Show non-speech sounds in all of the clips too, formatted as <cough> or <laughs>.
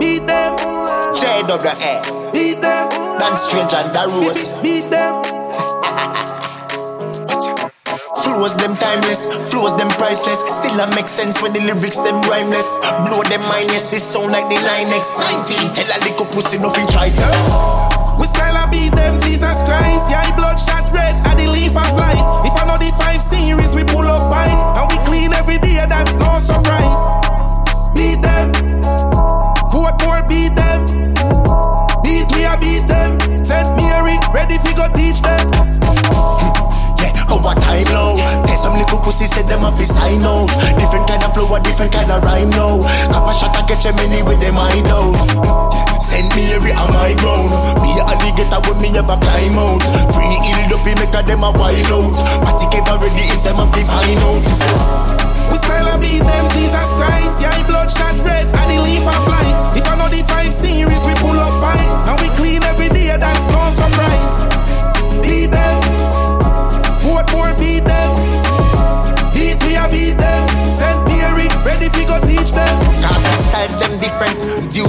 AWA. Beat them. Dann Stange and the Rose. Beat them. <laughs> Flows them timeless, flows them priceless. Still I make sense when the lyrics them rhymeless. Blow them mind, yes, it sound like the line X19. Tell a little pussy no fi try. We style a beat them, Jesus pussy say them a fi sign out. Different kind of flow, a different kind of rhyme now. A shot a get many with them I know. Send me every on my ground. Be a alligator with me ever climb out. Free ill up, make a them a wild out. Party get ready if them a fi find out.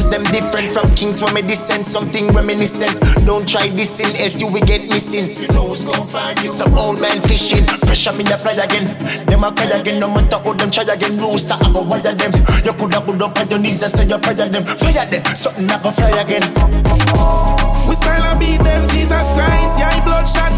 Them different From kings when me descend, something reminiscent. Don't try this in else you will get missing. You know It's Some old man fishing, pressure me apply again. Them a cry again, no matter how them try again. Rooster, I go wire them. You coulda put up on your knees and say your prayer them. Fire them, something I go fly again. We style a beat them, Jesus Christ. Yeah, bloodshot